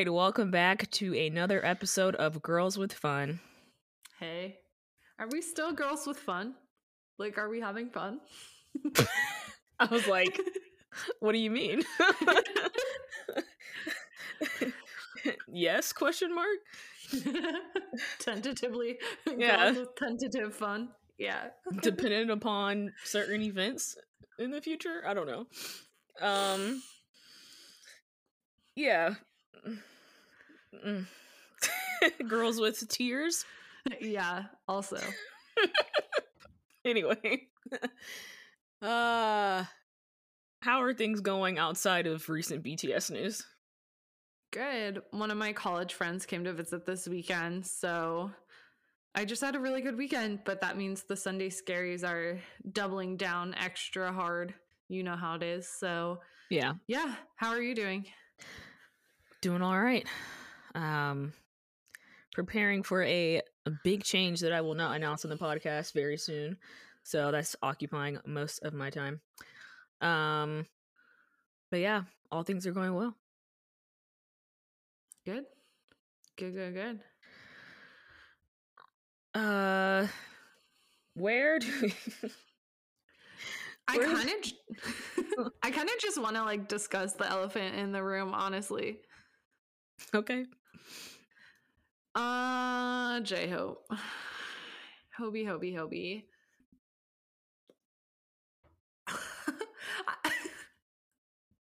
Right, welcome back to another episode of Girls with Fun. Hey, are we still girls with fun? Like, are we having fun? I was like, what do you mean? yes, question mark? Tentatively, Yeah. tentative fun. Yeah. Dependent upon certain events in the future? I don't know. Um Yeah. Mm. Girls with tears. yeah, also. Anyway. Uh how are things going outside of recent BTS news? Good. One of my college friends came to visit this weekend, so I just had a really good weekend, but that means the Sunday scaries are doubling down extra hard. You know how it is. So, Yeah. yeah, how are you doing? Doing all right. Um preparing for a, a big change that I will not announce on the podcast very soon. So that's occupying most of my time. Um but yeah, all things are going well. Good. Good, good, good. Uh where do we I kind of, I kind of just want to like discuss the elephant in the room, honestly. Okay. Uh, J Hope, Hobie, Hobie, Hobie.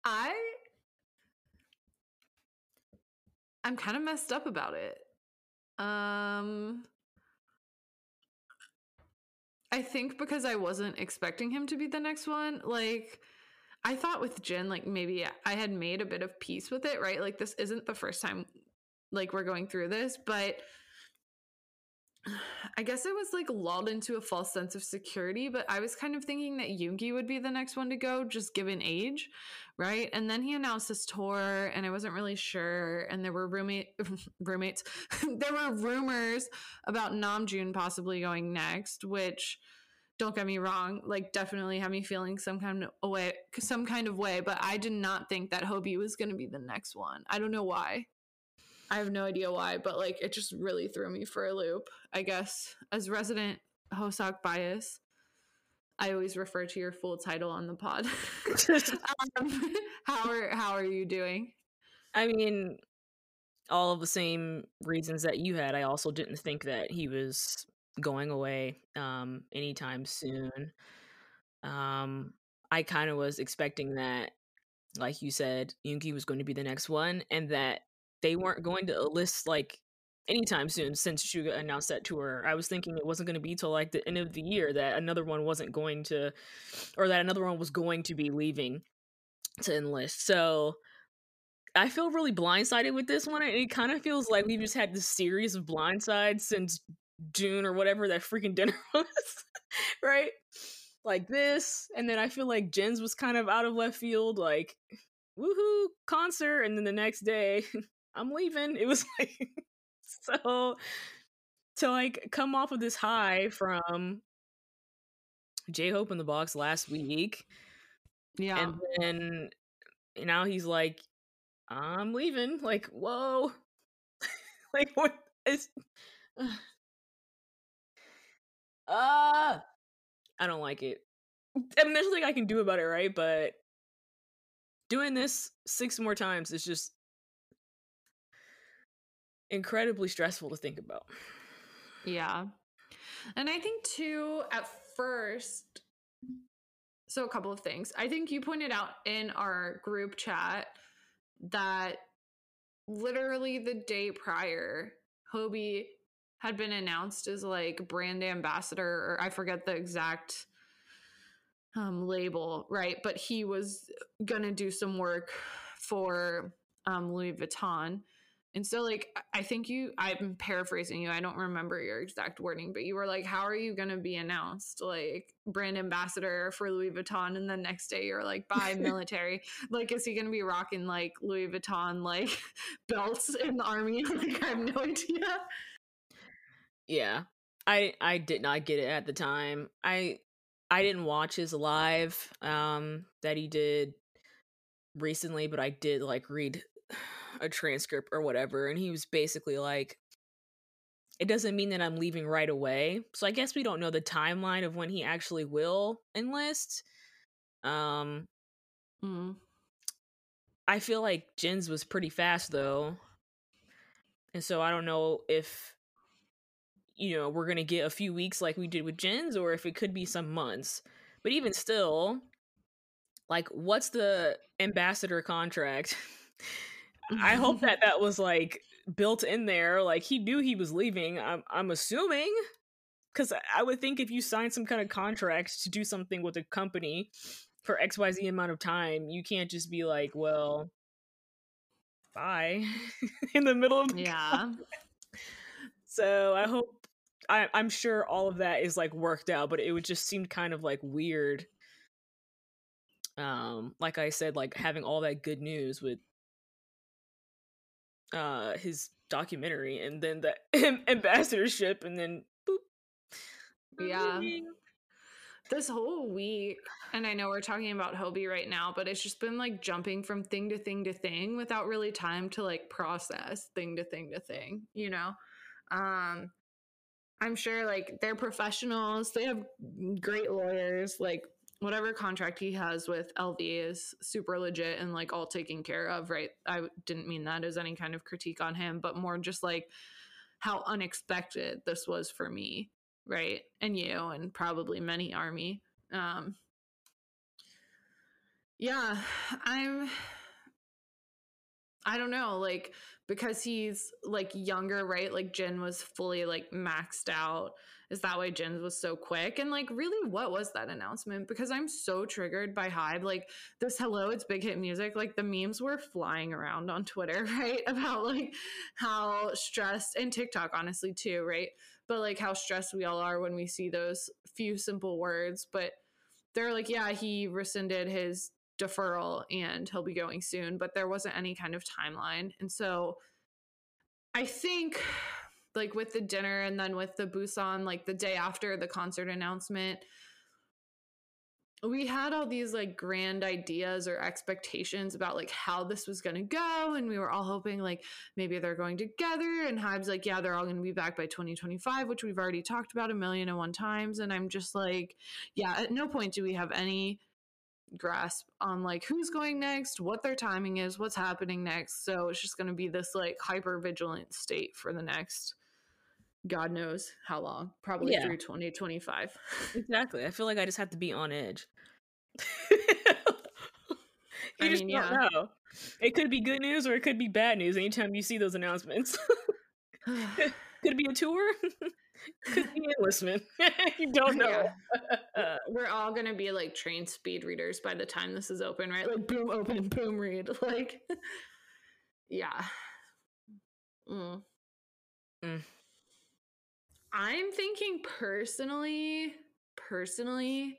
I, I'm kind of messed up about it. Um, I think because I wasn't expecting him to be the next one, like I thought with Jin, like maybe I had made a bit of peace with it, right? Like this isn't the first time like we're going through this, but I guess I was like lulled into a false sense of security, but I was kind of thinking that Yoongi would be the next one to go, just given age, right? And then he announced his tour, and I wasn't really sure. And there were roommate roommates, there were rumors about Namjoon possibly going next, which don't get me wrong, like definitely had me feeling some kind of way, some kind of way. But I did not think that Hobie was going to be the next one. I don't know why. I have no idea why, but like it just really threw me for a loop. I guess as resident Hoseok bias, I always refer to your full title on the pod. um, how are how are you doing? I mean, all of the same reasons that you had. I also didn't think that he was going away um anytime soon. Um I kind of was expecting that like you said, Yoongi was going to be the next one and that they weren't going to list like anytime soon since Suga announced that tour. I was thinking it wasn't going to be till like the end of the year that another one wasn't going to or that another one was going to be leaving to enlist. So I feel really blindsided with this one. It kind of feels like we've just had this series of blindsides since June or whatever that freaking dinner was, right? Like this, and then I feel like Jin's was kind of out of left field, like woohoo concert, and then the next day I'm leaving. It was like so to like come off of this high from J Hope in the box last week, Yeah. and then now he's like, I'm leaving. Like, whoa. like, what is. Ah. I don't like it. I mean, there's nothing I can do about it, right? But doing this six more times is just incredibly stressful to think about. Yeah. And I think too, at first, so a couple of things. I think you pointed out in our group chat that literally the day prior, Hobie had been announced as like brand ambassador, or I forget the exact um, label, right? But he was gonna do some work for um, Louis Vuitton. And so, like, I- think you, I'm paraphrasing you. I don't remember your exact wording, but you were like, How are you going to be announced? Like, brand ambassador for Louis Vuitton. And the next day you're like, Bye, military. like, is he going to be rocking like Louis Vuitton, like belts in the army? like, I have no idea. Yeah. I I did not get it at the time. I I didn't watch his live um that he did recently, but I did like read a transcript or whatever, and he was basically like, it doesn't mean that I'm leaving right away. So I guess we don't know the timeline of when he actually will enlist. Um, Mm. I feel like Jin's was pretty fast though. And so I don't know if you know, we're going to get a few weeks like we did with Jin's or if it could be some months. But even still, like what's the ambassador contract? I hope that that was like built in there like he knew he was leaving. I'm I'm assuming cuz I would think if you sign some kind of contract to do something with a company for XYZ amount of time, you can't just be like, well, bye in the middle of the Yeah. So I hope I, I'm sure all of that is like worked out, but it would just seem kind of like weird. Um, like I said, like having all that good news with uh his documentary and then the ambassadorship and then boop. Yeah. this whole week and i know we're talking about hobie right now but it's just been like jumping from thing to thing to thing without really time to like process thing to thing to thing you know um i'm sure like they're professionals they have great lawyers like whatever contract he has with lv is super legit and like all taken care of right? I didn't mean that as any kind of critique on him but more just like how unexpected this was for me right? And you and probably many army. Um yeah i'm i don't know like because he's like younger right? Like jin was fully like maxed out is that why jin's was so quick and like really what was that announcement because i'm so triggered by Hybe like this hello it's big hit music like the memes were flying around on twitter right about like how stressed and tiktok honestly too right but like how stressed we all are when we see those few simple words. But they're like, yeah, he rescinded his deferral and he'll be going soon, but there wasn't any kind of timeline. And so I think like with the dinner and then with the Busan, like the day after the concert announcement, we had all these like grand ideas or expectations about like how this was going to go and we were all hoping like maybe they're going together and Hybe's like yeah they're all going to be back by 2025 which we've already talked about a million and one times and I'm just like yeah at no point do we have any grasp on like who's going next what their timing is what's happening next so it's just going to be this like hyper vigilant state for the next god knows how long probably Yeah. through 2025 Exactly. I feel like I just have to be on edge. I just mean, don't yeah. know. It could be good news or it could be bad news anytime you see those announcements. could be a tour, could be enlistment. you don't know. Yeah. We're all gonna be like trained speed readers by the time this is open, right? Like boom, open, boom, read. Like, yeah. Mm. Mm. I'm thinking personally, personally,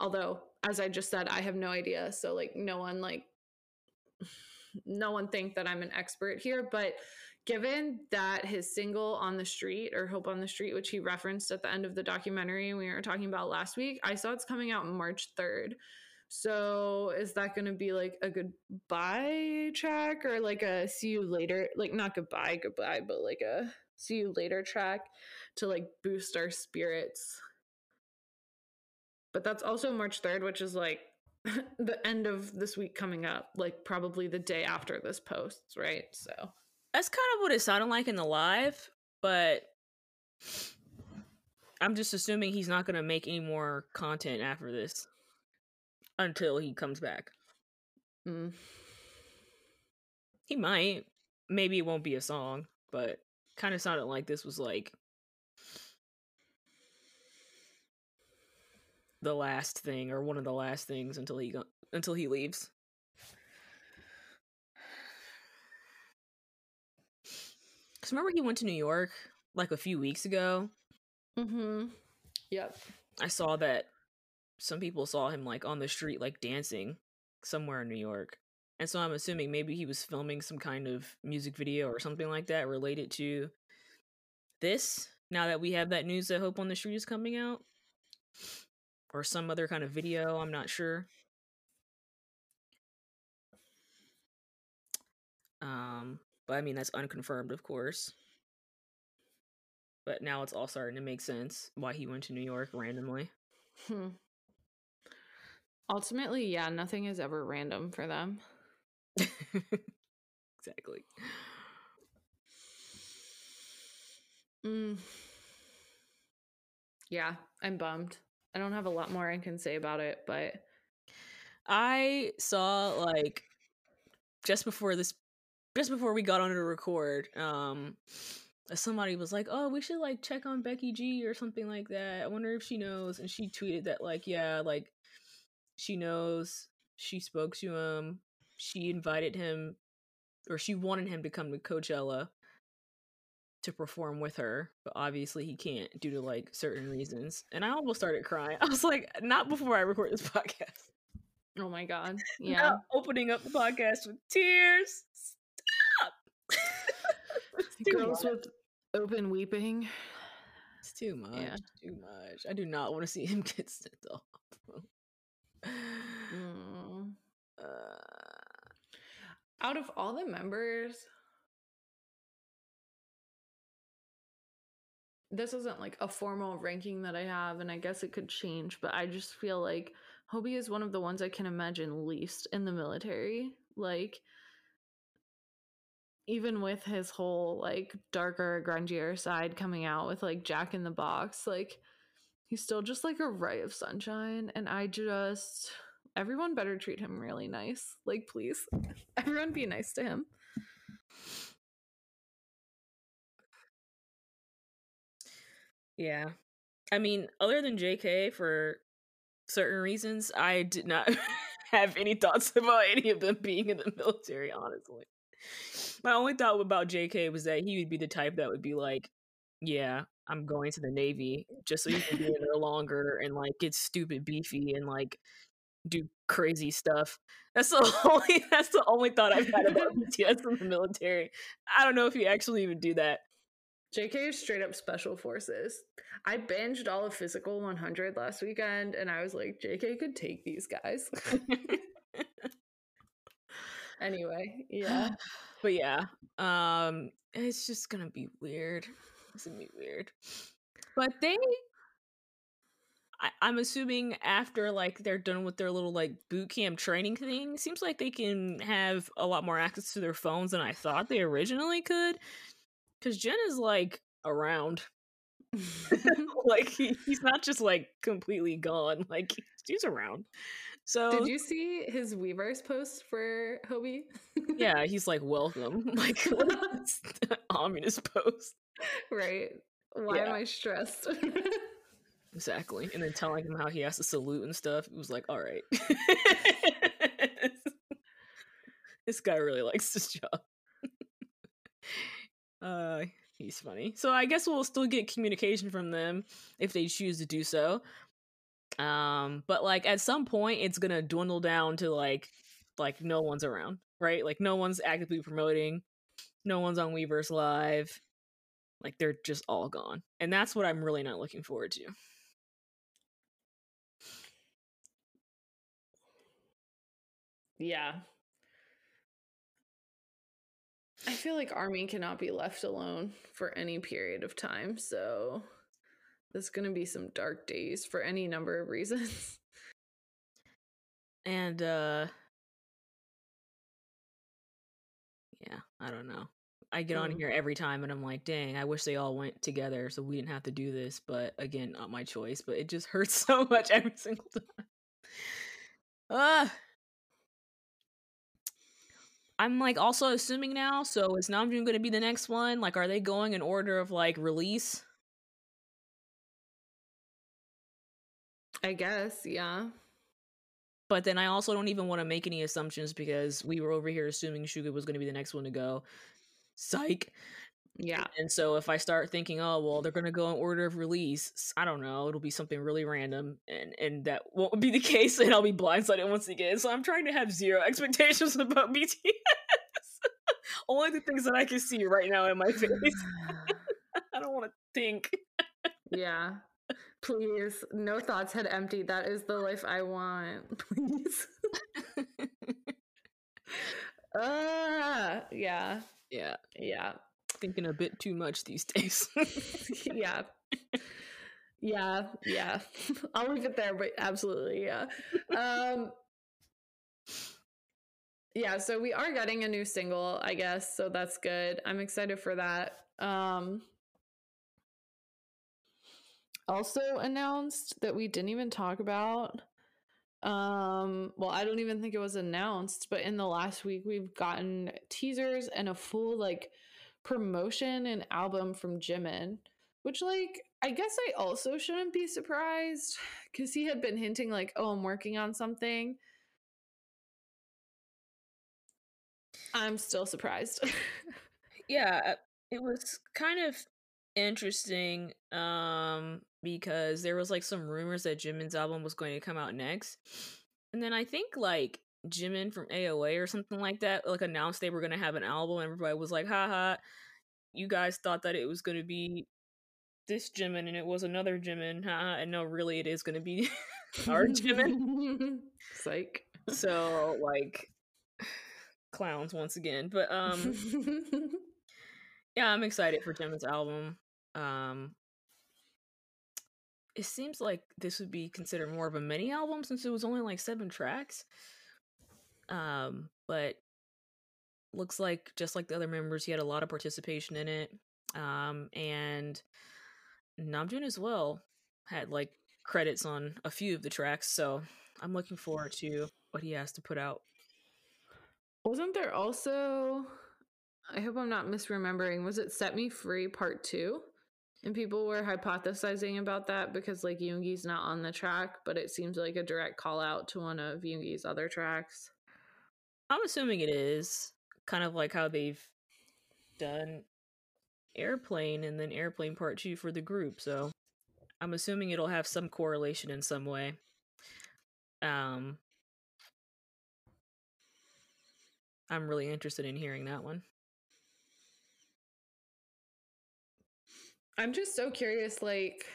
although as I just said, I have no idea. So like, no one like, no one think that I'm an expert here, but given that his single on the street or hope on the street which he referenced at the end of the documentary we were talking about last week i saw it's coming out march 3rd so is that going to be like a goodbye track or like a see you later like not goodbye goodbye but like a see you later track to like boost our spirits but that's also march 3rd which is like the end of this week coming up like probably the day after this posts right so That's kind of what it sounded like in the live, but I'm just assuming he's not going to make any more content after this until he comes back. mm. He might. Maybe it won't be a song, but kind of sounded like this was like the last thing or one of the last things until he go- until he leaves. Cuz remember he went to New York like a few weeks ago. Mm-hmm. Yep. I saw that some people saw him like on the street like dancing somewhere in New York. And so I'm assuming maybe he was filming some kind of music video or something like that related to this now that we have that news that Hope on the Street is coming out. Or some other kind of video, I'm not sure. Um, but I mean that's unconfirmed, of course. But now it's all starting to make sense why he went to New York randomly. Hmm. Ultimately, yeah, nothing is ever random for them. exactly. Mm. Yeah, I'm bummed. I don't have a lot more I can say about it, but I saw like just before this just before we got on to record, um somebody was like, "Oh, we should like check on Becky G or something like that. I wonder if she knows." And she tweeted that like, "Yeah, like she knows. She spoke to him. She invited him or she wanted him to come to Coachella to perform with her, but obviously he can't due to like certain reasons." And I almost started crying. I was like, "Not before I record this podcast." Oh my god. Yeah. Not opening up the podcast with tears. Stop. Girls much. with open weeping. It's too much. Yeah. Too much. I do not want to see him get sent off. mm. uh, Out of all the members, this isn't like a formal ranking that I have, and I guess it could change, but I just feel like Hobie is one of the ones I can imagine least in the military. Like, even with his whole like darker, grungier side coming out with like Jack in the Box, like he's still just like a ray of sunshine. And I just, everyone better treat him really nice. Like, please, everyone be nice to him. Yeah. I mean, other than JK, for certain reasons, I did not have any thoughts about any of them being in the military, honestly. My only thought about JK was that he would be the type that would be like, Yeah, I'm going to the Navy just so you can be in there longer and like get stupid beefy and like do crazy stuff. That's the only that's the only thought I've had about BTS in the military. I don't know if you actually even do that. JK is straight up special forces. I binged all of Physical 100 last weekend and I was like, JK could take these guys. anyway, yeah. But yeah, um it's just to be weird. It's to be weird. But they I, am assuming after like they're done with their little like boot camp training thing, seems like they can have a lot more access to their phones than I thought they originally could because Jin is like around. like he, he's not just like completely gone. Like he's around. So did you see his Weverse post for Hobie? yeah, he's like welcome, like ominous post. Right. Why yeah. am I stressed? Exactly. And then telling him how he has to salute and stuff. It was like, all right. this guy really likes this job. Uh, he's funny. So I guess we'll still get communication from them if they choose to do so. Um, but like at some point, it's gonna dwindle down to like like no one's around, right? Like no one's actively promoting, no one's on Weverse Live. Like they're just all gone, and that's what I'm really not looking forward to. Yeah, I feel like Army cannot be left alone for any period of time. So there's going to be some dark days for any number of reasons. And, uh, yeah, I don't know. I get on mm. here every time and I'm like, dang, I wish they all went together so we didn't have to do this. But again, not my choice. But it just hurts so much every single time. Ah, I'm like also assuming now. So is Namjoon going to be the next one? Like, are they going in order of like release? I guess, yeah. But then I also don't even want to make any assumptions because we were over here assuming Suga was going to be the next one to go. Psych. Yeah. And so if I start thinking, oh well, they're gonna go in order of release, I don't know, it'll be something really random, and and that won't be the case, and I'll be blindsided once again. So I'm trying to have zero expectations about BTS. Only the things that I can see right now in my face. I don't want to think. yeah. Please, no thoughts had empty. That is the life I want. Please. uh, Yeah, yeah, Yeah. Thinking a bit too much these days. yeah. Yeah, yeah. I'll leave it there, but absolutely, yeah. Um Yeah, so we are getting a new single, I guess, so that's good. I'm excited for that. Um also announced that we didn't even talk about um well i don't even think it was announced but in the last week we've gotten teasers and a full like promotion and album from jimin which like i guess i also shouldn't be surprised because he had been hinting like oh i'm working on something i'm still surprised yeah, it was kind of interesting um because there was like some rumors that Jimin's album was going to come out next. And then I think like Jimin from AOA or something like that like announced they were to have an album and everybody was like haha you guys thought that it was to be this Jimin and it was another Jimin haha and no really it is to be our Jimin. psych So like clowns once again. But um yeah, I'm excited for Jimin's album. Um it seems like this would be considered more of a mini album since it was only like seven tracks. Um, but looks like just like the other members, he had a lot of participation in it. Um, and Namjoon as well had like credits on a few of the tracks, so I'm looking forward to what he has to put out. Wasn't there also I hope I'm not misremembering, was it Set Me Free Part 2? And people were hypothesizing about that because like Yoongi's not on the track, but it seems like a direct call out to one of Yoongi's other tracks. I'm assuming it is kind of like how they've done Airplane and then Airplane Part 2 for the group. So I'm assuming it'll have some correlation in some way. Um I'm really interested in hearing that one. I'm just so curious like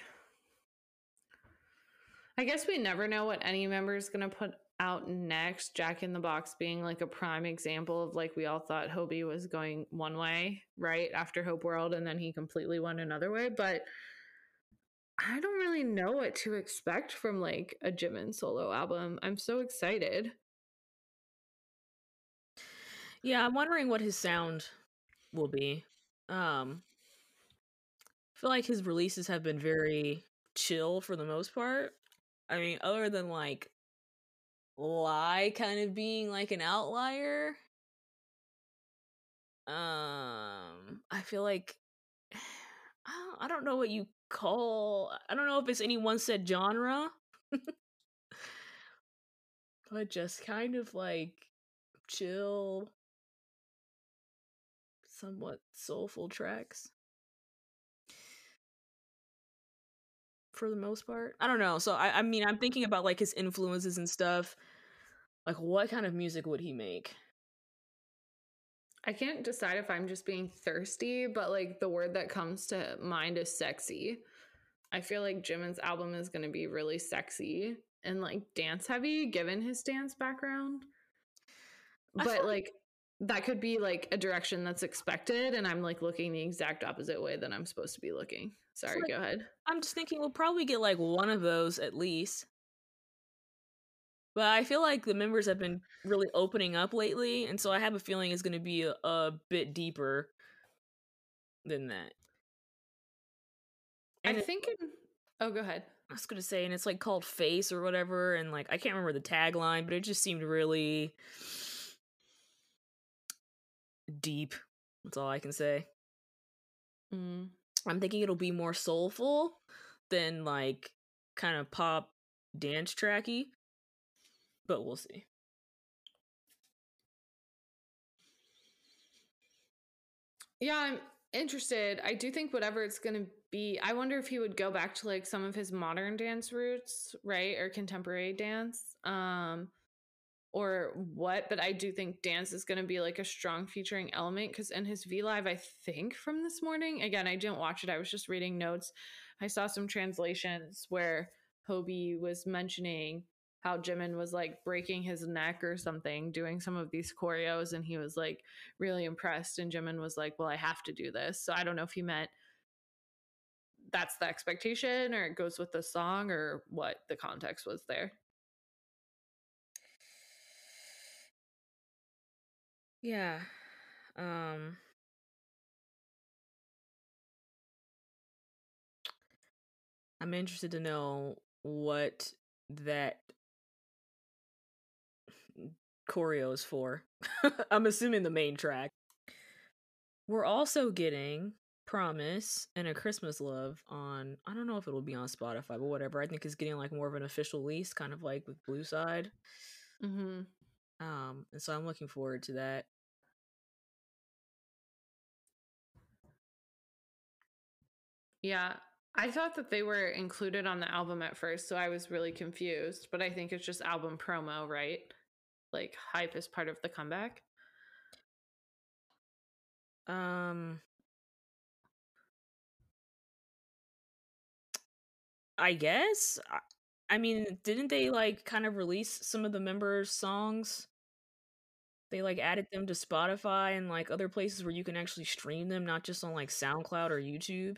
I guess we never know what any member is going to put out next. Jack in the Box being like a prime example of like we all thought Hobie was going one way, right? After Hope World and then he completely went another way, but I don't really know what to expect from like a Jimin solo album. I'm so excited. Yeah, I'm wondering what his sound will be. Um I feel like his releases have been very chill for the most part. I mean, other than like Lie kind of being like an outlier. Um, I feel like I don't, know what you call. I don't know if it's any one set genre, but just kind of like chill, somewhat soulful tracks. For the most part. I don't know. So I, I mean, I'm thinking about like his influences and stuff. Like, what kind of music would he make? I can't decide if I'm just being thirsty, but like the word that comes to mind is sexy. I feel like Jimin's album is going to be really sexy and like dance heavy given his dance background. But like that could be like a direction that's expected and I'm like looking the exact opposite way that I'm supposed to be looking. Sorry, like, go ahead. I'm just thinking we'll probably get like one of those at least. But I feel like the members have been really opening up lately, and so I have a feeling it's going to be a, a, bit deeper than that. And I think. In, oh, go ahead. I was going to say, and it's like called Face or whatever, and like I can't remember the tagline, but it just seemed really deep. That's all I can say. Mm. I'm thinking it'll be more soulful than like kind of pop dance tracky, but we'll see. Yeah, I'm interested. I do think whatever it's going to be, I wonder if he would go back to like some of his modern dance roots, right? Or contemporary dance. Um or what, but I do think dance is going to be like a strong featuring element because in his V Live, I think from this morning, again, I didn't watch it, I was just reading notes. I saw some translations where Hobie was mentioning how Jimin was like breaking his neck or something doing some of these choreos and he was like really impressed and Jimin was like, "Well, I have to do this." So I don't know if he meant that's the expectation or it goes with the song or what the context was there. Yeah. Um I'm interested to know what that choreo is for. I'm assuming the main track. We're also getting Promise and A Christmas Love on I don't know if it'll be on Spotify, but whatever. I think it's getting like more of an official release, kind of like with Blue Side. Mm-hmm. Um, and so I'm looking forward to that. Yeah, I thought that they were included on the album at first, so I was really confused. But I think it's just album promo, right? Like hype is part of the comeback. Um, I guess. I, mean, didn't they like kind of release some of the members' songs? They like added them to Spotify and like other places where you can actually stream them, not just on like SoundCloud or YouTube.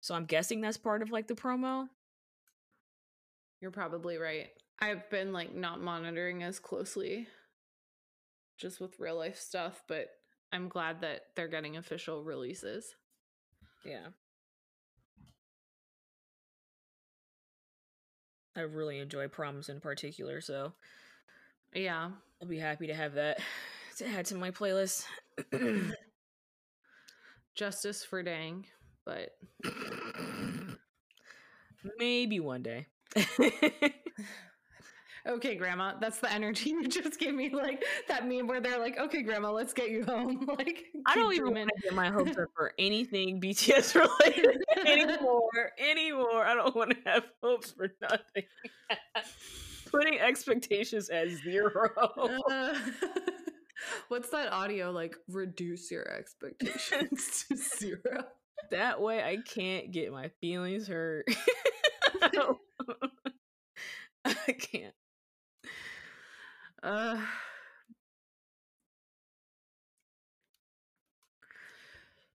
So I'm guessing that's part of like the promo. You're probably right. I've been like not monitoring as closely just with real life stuff, but I'm glad that they're getting official releases. Yeah. I really enjoy proms in particular, so yeah, I'll be happy to have that to add to my playlist. Justice for Dang but maybe one day. okay, grandma, that's the energy you just gave me. Like that meme where they're like, "Okay, grandma, let's get you home." Like I don't even want to get my hopes up for anything BTS related anymore. Anymore, I don't want to have hopes for nothing. Putting expectations at zero. Uh, what's that audio like? Reduce your expectations to zero. That way I can't get my feelings hurt. I can't. Uh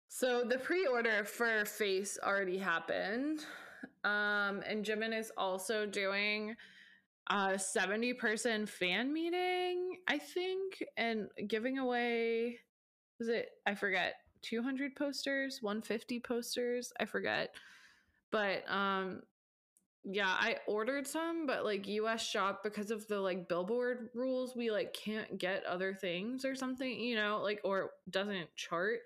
So the pre-order for Face already happened. Um and Jimin is also doing a 70 person fan meeting, I think, and giving away was it I forget 200 posters, 150 posters, I forget. But um yeah, I ordered some, but like US shop because of the like billboard rules, we like can't get other things or something, you know, like or doesn't chart.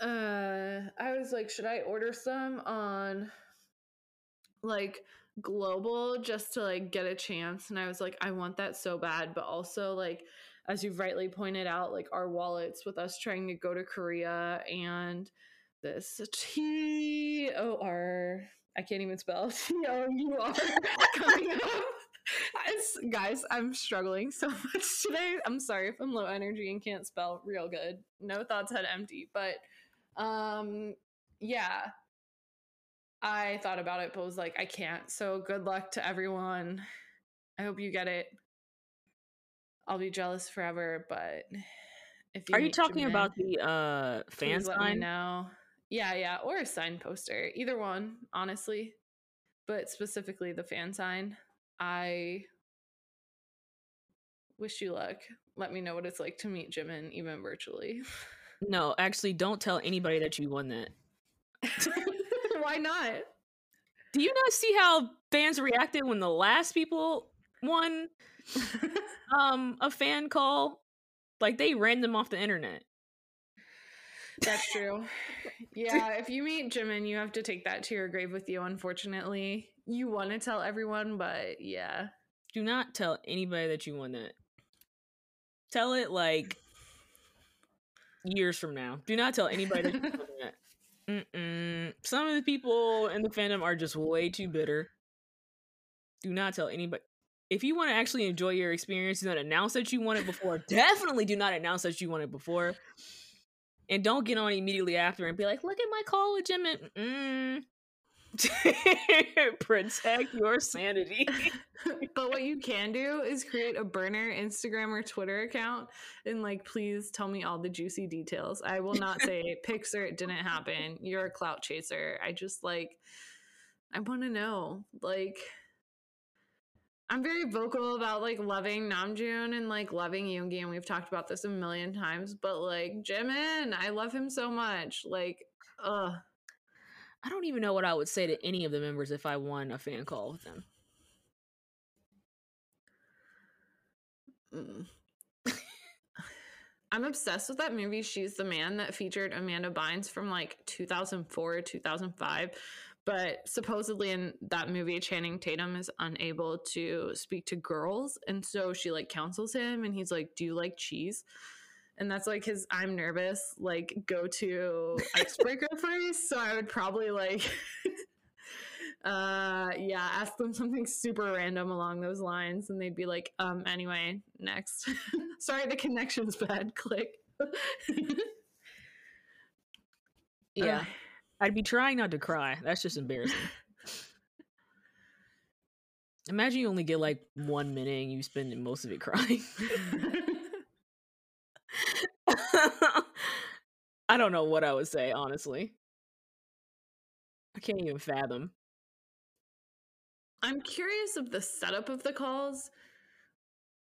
Uh I was like, should I order some on like global just to like get a chance? And I was like I want that so bad, but also like as you've rightly pointed out, like our wallets with us trying to go to Korea and this T O R I can't even spell T O U R coming up. It's, guys, I'm struggling so much today. I'm sorry if I'm low energy and can't spell real good. No thoughts head empty, but um yeah. I thought about it but was like I can't. So good luck to everyone. I hope you get it. I'll be jealous forever. But if you are you talking Jimin, about the uh fan sign? now? Yeah, yeah, or a sign poster, either one, honestly. But specifically the fan sign. I wish you luck. Let me know what it's like to meet Jimin, even virtually. No, actually, don't tell anybody that you won that. Why not? Do you not see how fans reacted when the last people won? um a fan call like they ran them off the internet that's true. Yeah if you meet jimin you have to take that to your grave with you unfortunately. You want to tell everyone but yeah. Do not tell anybody that you won that tell it like years from now. Do not tell anybody that you won that Mm-mm. some of the people in the fandom are just way too bitter. Do not tell anybody. If you want to actually enjoy your experience, do not announce that you want it before. Definitely do not announce that you want it before. And don't get on immediately after and be like, look at my call with Jim. Mm-mm. Protect your sanity. but what you can do is create a burner Instagram or Twitter account and like please tell me all the juicy details. I will not say pics or it didn't happen. You're a clout chaser. I just like I want to know. Like I'm very vocal about like loving Namjoon and like loving Yoongi, and we've talked about this a million times. But like Jimin, I love him so much. Like, ugh. I don't even know what I would say to any of the members if I won a fan call with them. Mm. I'm obsessed with that movie. She's the man that featured Amanda Bynes from like 2004 2005 but supposedly in that movie channing tatum is unable to speak to girls. And so she like counsels him and he's like do you like cheese? And that's like his i'm nervous like go to icebreaker phrase. So i would probably like uh yeah ask them something super random along those lines and they'd be like um anyway next. Sorry the connection's bad. Click. Yeah. Uh, I'd be trying not to cry. That's just embarrassing. Imagine you only get like one minute and you spend most of it crying. I don't know what I would say, honestly. I can't even fathom. I'm curious of the setup of the calls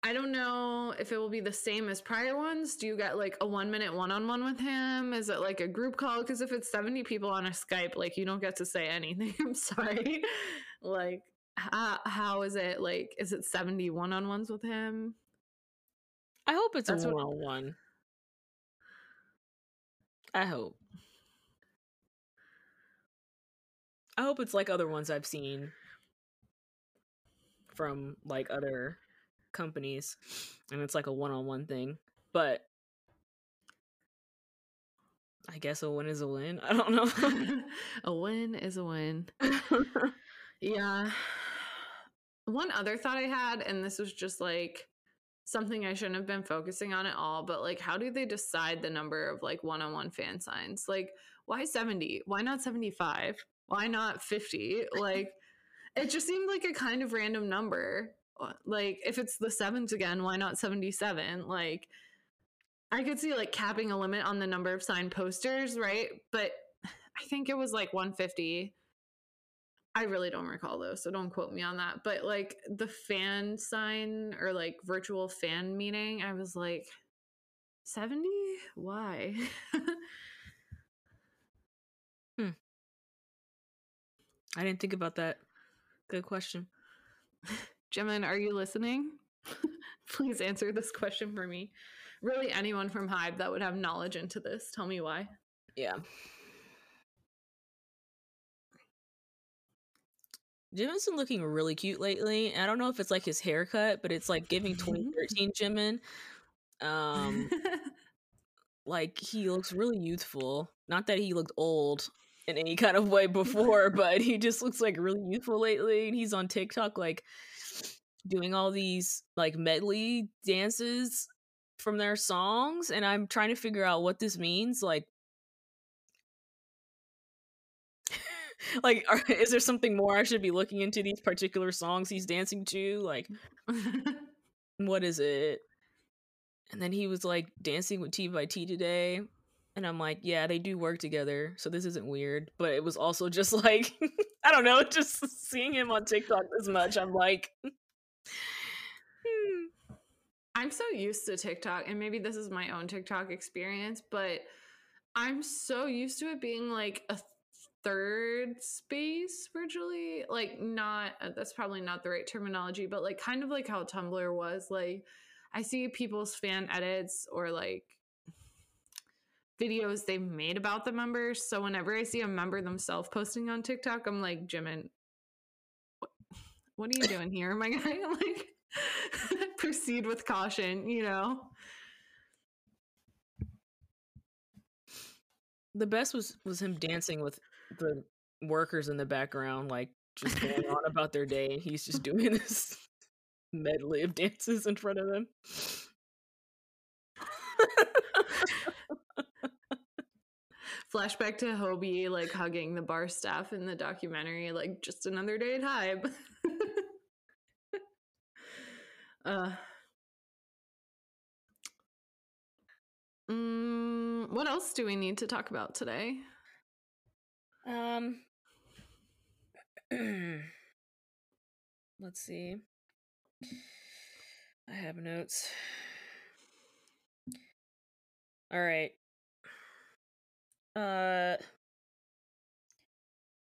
I don't know if it will be the same as prior ones. Do you get like a one minute one on one with him? Is it like a group call? Because if it's 70 people on a Skype, like you don't get to say anything. I'm sorry. like, how, how is it? Like, is it 70 one on ones with him? I hope it's That's a one on one. I hope. I hope it's like other ones I've seen from like other companies and it's like a one-on-one thing but i guess a win is a win. I don't know. A win is a win. Yeah. One other thought i had and this was just like something i shouldn't have been focusing on at all but like how do they decide the number of like one-on-one fan signs? Like why 70 why not 75 why not 50 like it just seemed like a kind of random number like if it's the sevens again, why not 77? Like I could see like capping a limit on the number of signed posters, right? But I think it was like 150. I really don't recall though, so don't quote me on that. But like the fan sign or like virtual fan meeting, I was like 70? Why? hmm. I didn't think about that. Good question. Jimin, are you listening? Please answer this question for me. Really, anyone from Hybe that would have knowledge into this, tell me why. Yeah. Jimin's been looking really cute lately. I don't know if it's like his haircut, but it's like giving 2013 Jimin. Um, like he looks really youthful. Not that he looked old in any kind of way before, but he just looks like really youthful lately. And he's on TikTok like doing all these like medley dances from their songs and I'm trying to figure out what this means like like are, is there something more I should be looking into these particular songs he's dancing to? Like what is it? And then he was like dancing with T by T today. And I'm like yeah they do work together so this isn't weird. But it was also just like I don't know just seeing him on TikTok as much I'm like Hmm. I'm so used to TikTok, and maybe this is my own TikTok experience, but I'm so used to it being like a third space virtually. Like, not uh, that's probably not the right terminology, but like kind of like how Tumblr was. Like, I see people's fan edits or like videos they've made about the members. So whenever I see a member themselves posting on TikTok, I'm like, Jimin, what are you doing here, my guy? like, proceed with caution, you know? The best was was him dancing with the workers in the background, like just going on about their day. He's just doing this medley of dances in front of them. Flashback to Hobie like hugging the bar staff in the documentary, like just another day at Hybe. Uh, mm, what else do we need to talk about today? Um, let's see. I have notes. All right. Uh,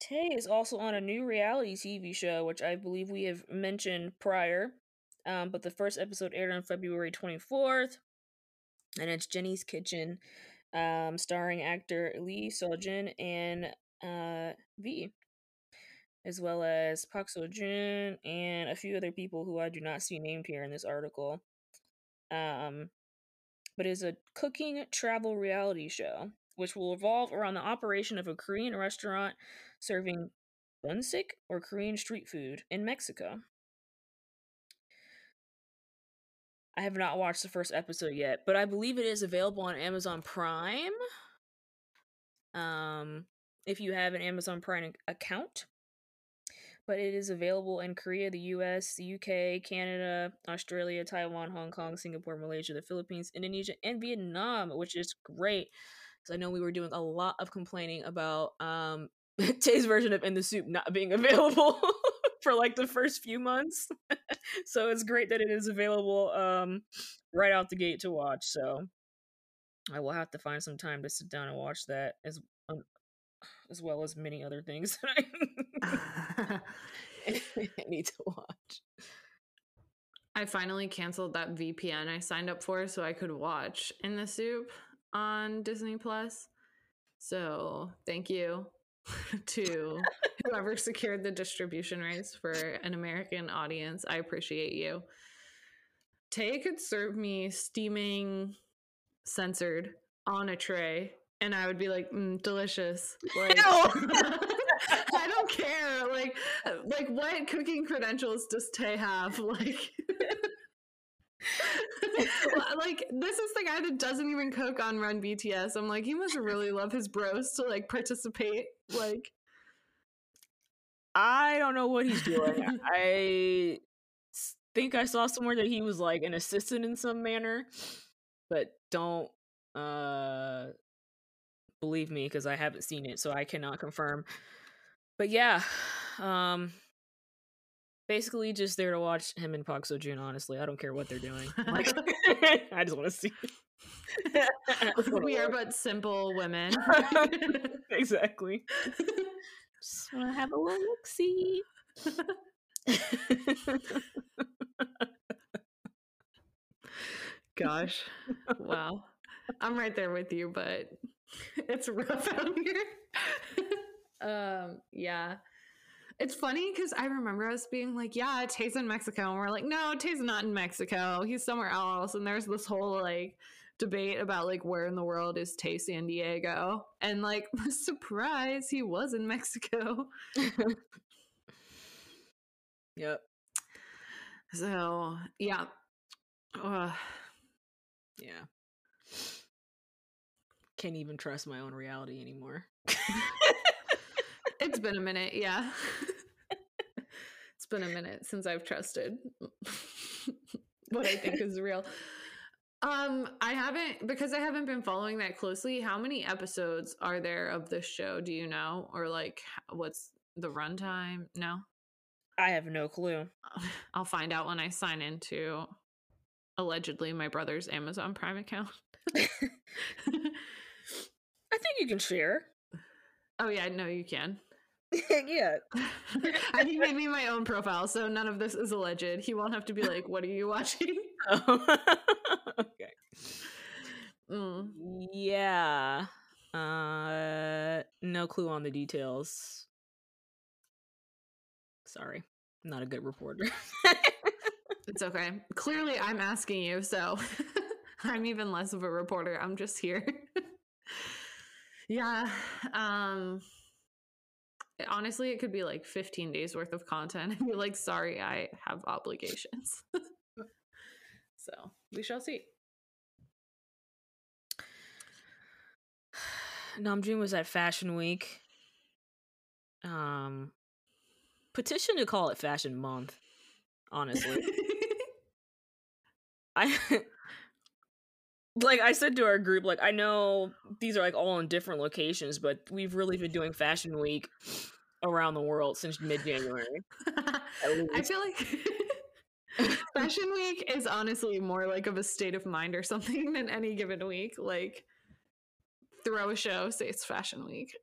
Tae is also on a new reality TV show, which I believe we have mentioned prior. Um, but the first episode aired on February 24th, and it's Jinny's Kitchen, um, starring actor Lee Seo-jin and uh, V, as well as Park Seo Joon and a few other people who I do not see named here in this article. Um, but is a cooking travel reality show which will revolve around the operation of a Korean restaurant serving bunsik or Korean street food in Mexico. I have not watched the first episode yet, but I believe it is available on Amazon Prime. Um, if you have an Amazon Prime account, but it is available in Korea, the US, the UK, Canada, Australia, Taiwan, Hong Kong, Singapore, Malaysia, the Philippines, Indonesia, and Vietnam, which is great. Because I know we were doing a lot of complaining about um Tae's version of In the SOOP not being available for like the first few months. so it's great that it is available um right out the gate to watch. So I will have to find some time to sit down and watch that as um, as well as many other things that I, I need to watch. I finally canceled that VPN I signed up for so I could watch In the SOOP on Disney Plus. So thank you to whoever secured the distribution rights for an American audience. I appreciate you. Tae could serve me steaming censored on a tray and I would be like, mm, delicious. Like, I don't care. Like, like what cooking credentials does Tae have? Like, like this is the guy that doesn't even cook on Run BTS. I'm like, he must really love his bros to like participate. Like, I don't know what he's doing. I think I saw somewhere that he was like an assistant in some manner, but don't uh believe me because I haven't seen it, so I cannot confirm. But yeah, um basically just there to watch him and Park Seo Joon. Honestly, I don't care what they're doing. Like, I just want to see. we are but simple women. exactly. Just want to have a little look see. Gosh, wow. I'm right there with you, but it's rough out here. um, yeah. It's funny because I remember us being like, yeah, Tae's in Mexico. And we're like, no, Tae's not in Mexico. He's somewhere else. And there's this whole like debate about like where in the world is Tae San Diego. And like, the surprise, he was in Mexico. yep. So, yeah. Uh, yeah. Can't even trust my own reality anymore. it's been a minute, yeah. it's been a minute since I've trusted what I think is real. Um, I haven't because I haven't been following that closely. How many episodes are there of this show? Do you know, or like what's the runtime? No, I have no clue. I'll find out when I sign into allegedly my brother's Amazon Prime account. I think you can share. Oh yeah, no, you can. yeah. I he made me my own profile, so none of this is alleged. He won't have to be like, "What are you watching?" Oh. okay. Mm. Yeah. Uh, no clue on the details. Sorry, not a good reporter. it's okay. Clearly, I'm asking you, so I'm even less of a reporter. I'm just here. yeah. Um honestly, it could be like 15 days worth of content and be like, sorry, I have obligations. so we shall see. Namjoon was at Fashion Week. Um, petition to call it Fashion Month. Honestly, I like I said to our group, like I know these are like all in different locations, but we've really been doing Fashion Week around the world since mid January. I feel like Fashion Week is honestly more like of a state of mind or something than any given week. Like throw a show, say it's Fashion Week.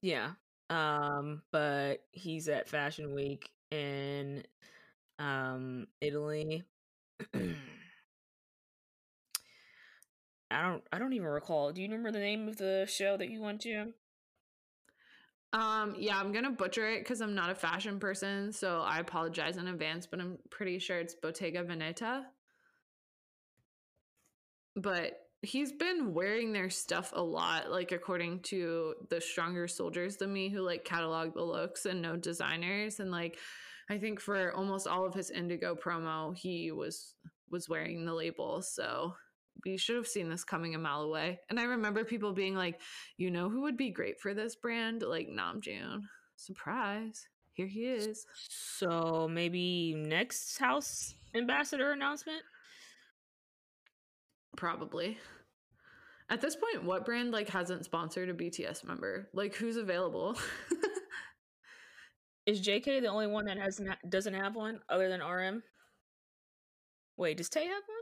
yeah. Um, but he's at Fashion Week in um Italy. I don't I don't even recall. Do you remember the name of the show that you went to? Um, yeah, I'm gonna butcher it because I'm not a fashion person, so I apologize in advance, but I'm pretty sure it's Bottega Veneta. But he's been wearing their stuff a lot, like according to the stronger soldiers than me who like catalog the looks and know designers. And like I think for almost all of his Indigo promo, he was was wearing the label. So we should have seen this coming a mile away. And I remember people being like, you know who would be great for this brand? Like Namjoon. Surprise. Here he is. So maybe next house ambassador announcement? Probably. At this point, what brand like hasn't sponsored a BTS member? Like who's available? Is JK the only one that has doesn't have one other than RM? Wait, does Tae have one?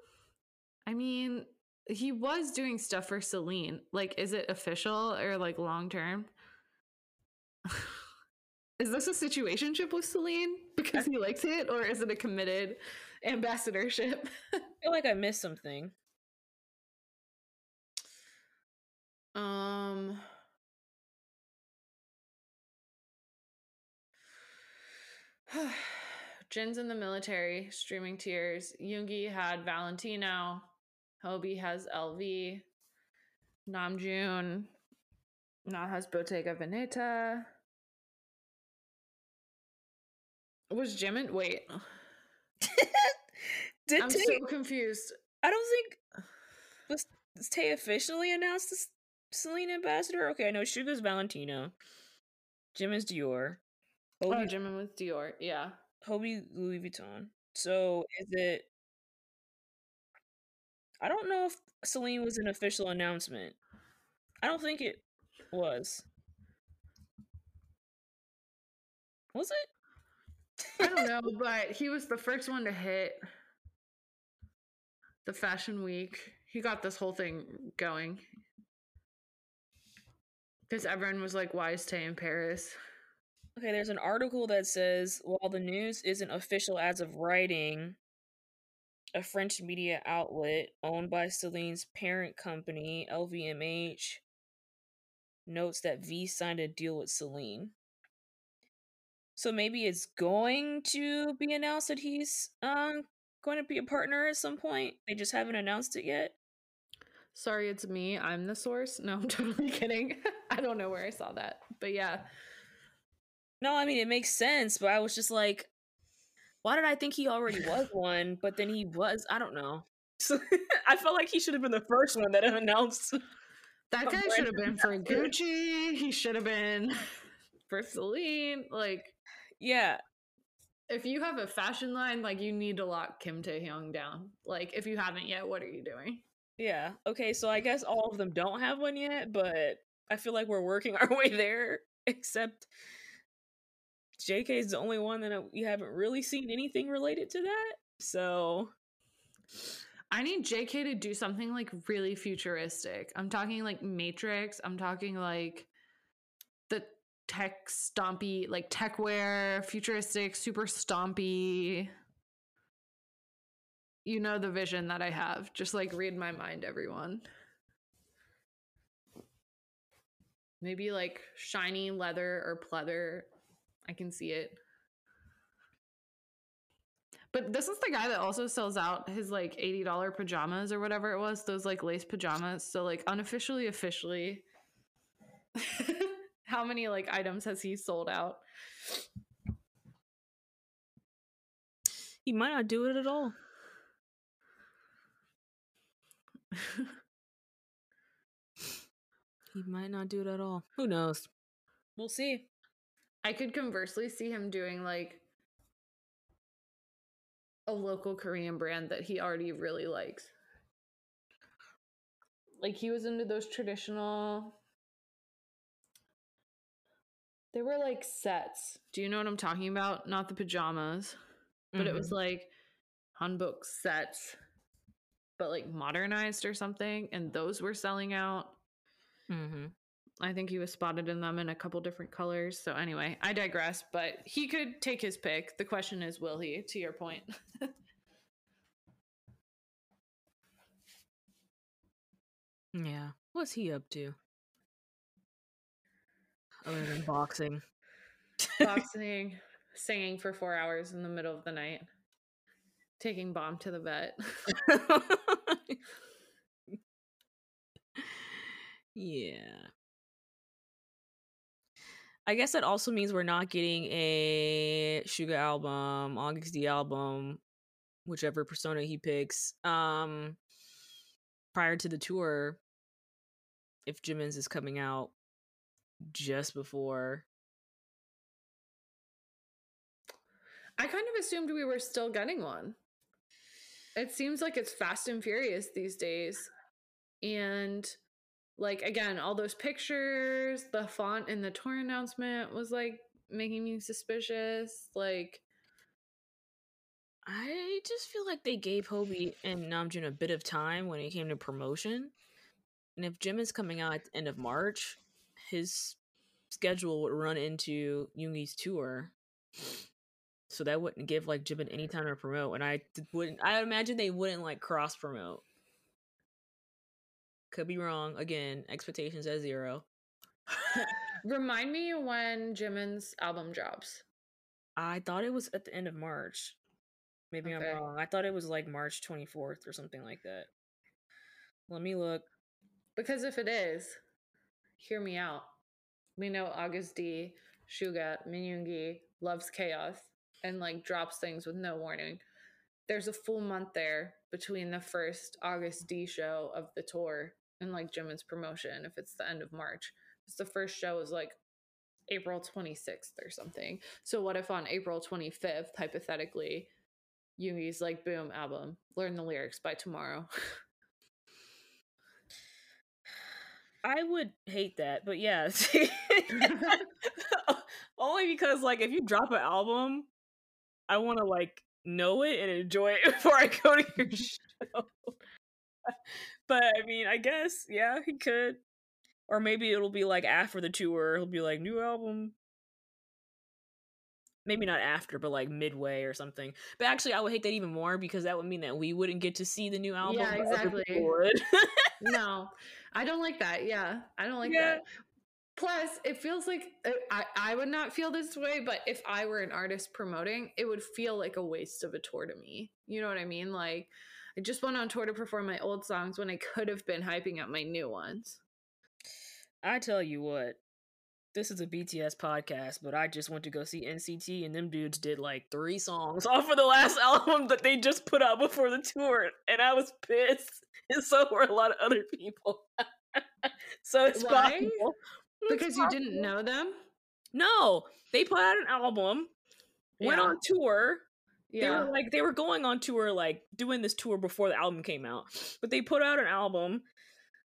I mean, he was doing stuff for Celine. Like, is it official or like long term? is this a situationship with Celine because he likes it, or is it a committed ambassadorship? I feel like I missed something. Um. Jin's in the military, streaming tears. Yoongi had Valentino. Hobi has LV. Namjoon now has Bottega Veneta. Was Jimin? Wait. Did I'm Tae, so confused. I don't think was, was Tae officially announced as Celine ambassador. Okay, I know Suga's Valentino. Jimin's Dior. Hobi, oh, Jimin with Dior. Yeah. Hobi Louis Vuitton. So is it I don't know if Celine was an official announcement. I don't think it was. Was it? I don't know, but he was the first one to hit the fashion week. He got this whole thing going. Because everyone was like, why is Tae in Paris? Okay, there's an article that says while the news isn't official as of writing, a French media outlet owned by Celine's parent company, LVMH, notes that V signed a deal with Celine. So maybe it's going to be announced that he's um going to be a partner at some point. They just haven't announced it yet. Sorry, it's me. I'm the source. No, I'm totally kidding. I don't know where I saw that. But yeah. No, I mean it makes sense, but I was just like, why did I think he already was one? But then he was. I don't know. So I felt like he should have been the first one that announced. That guy should have been for Gucci. He should have been for Celine. Like, yeah. If you have a fashion line, like you need to lock Kim Tae Hyung down. Like, if you haven't yet, what are you doing? Yeah. Okay. So I guess all of them don't have one yet, but I feel like we're working our way there. Except JK is the only one that we haven't really seen anything related to that. So I need JK to do something like really futuristic. I'm talking like Matrix. I'm talking like the tech stompy, like tech wear, futuristic, super stompy. You know the vision that I have. Just like read my mind, everyone. Maybe like shiny leather or pleather I can see it. But this is the guy that also sells out his like $80 pajamas or whatever it was, those like lace pajamas. So like unofficially, officially, how many like items has he sold out? He might not do it at all. he might not do it at all. Who knows? We'll see. I could conversely see him doing like a local Korean brand that he already really likes. Like he was into those traditional they were like sets. Do you know what I'm talking about? Not the pajamas, but mm-hmm. it was mm-hmm. like hanbok sets, but like modernized or something. And those were selling out. Mm-hmm. I think he was spotted in them in a couple different colors. So anyway, I digress, but he could take his pick. The question is, will he, to your point? yeah. What's he up to? Other than boxing. boxing, singing for four hours in the middle of the night, taking Bam to the vet. yeah. I guess that also means we're not getting a Suga album, Agust D album, whichever persona he picks. Um prior to the tour, if Jimin's is coming out just before. I kind of assumed we were still getting one. It seems like it's fast and furious these days. And like again all those pictures the font in the tour announcement was like making me suspicious like i just feel like they gave Hobi and namjoon a bit of time when it came to promotion. And if jim is coming out at the end of march his schedule would run into yoongi's tour. So that wouldn't give like Jimin any time to promote. And i wouldn't i imagine they wouldn't like cross promote could be wrong. Again, expectations at zero. Remind me when Jimin's album drops. I thought it was at the end of March. Maybe okay. I'm wrong. I thought it was like March 24th or something like that. Let me look. Because if it is, hear me out. We know Agust D, Suga, Minyoongi loves chaos and like drops things with no warning. There's a full month there between the first Agust D show of the tour and like Jimin's promotion if it's the end of March. Because the first show is like April 26th or something. So what if on April 25th, hypothetically, Yoongi's like, boom, album, learn the lyrics by tomorrow. I would hate that, but yeah. Only because like if you drop an album, I want to like know it and enjoy it before I go to your show. but I mean, I guess yeah, he could. Or maybe it'll be like after the tour, he'll be like new album. Maybe not after, but like midway or something. But actually, I would hate that even more because that would mean that we wouldn't get to see the new album. Yeah, exactly. no, I don't like that. Yeah, I don't like yeah. that. Plus, it feels like uh, I, I would not feel this way, but if I were an artist promoting, it would feel like a waste of a tour to me. You know what I mean? Like, I just went on tour to perform my old songs when I could have been hyping up my new ones. I tell you what, this is a BTS podcast, but I just went to go see NCT, and them dudes did like three songs off of the last album that they just put out before the tour, and I was pissed, and so were a lot of other people. so it's Why? possible. Because you didn't know them? No, they put out an album, went on tour, yeah. They were like they were going on tour, like doing this tour before the album came out. But they put out an album,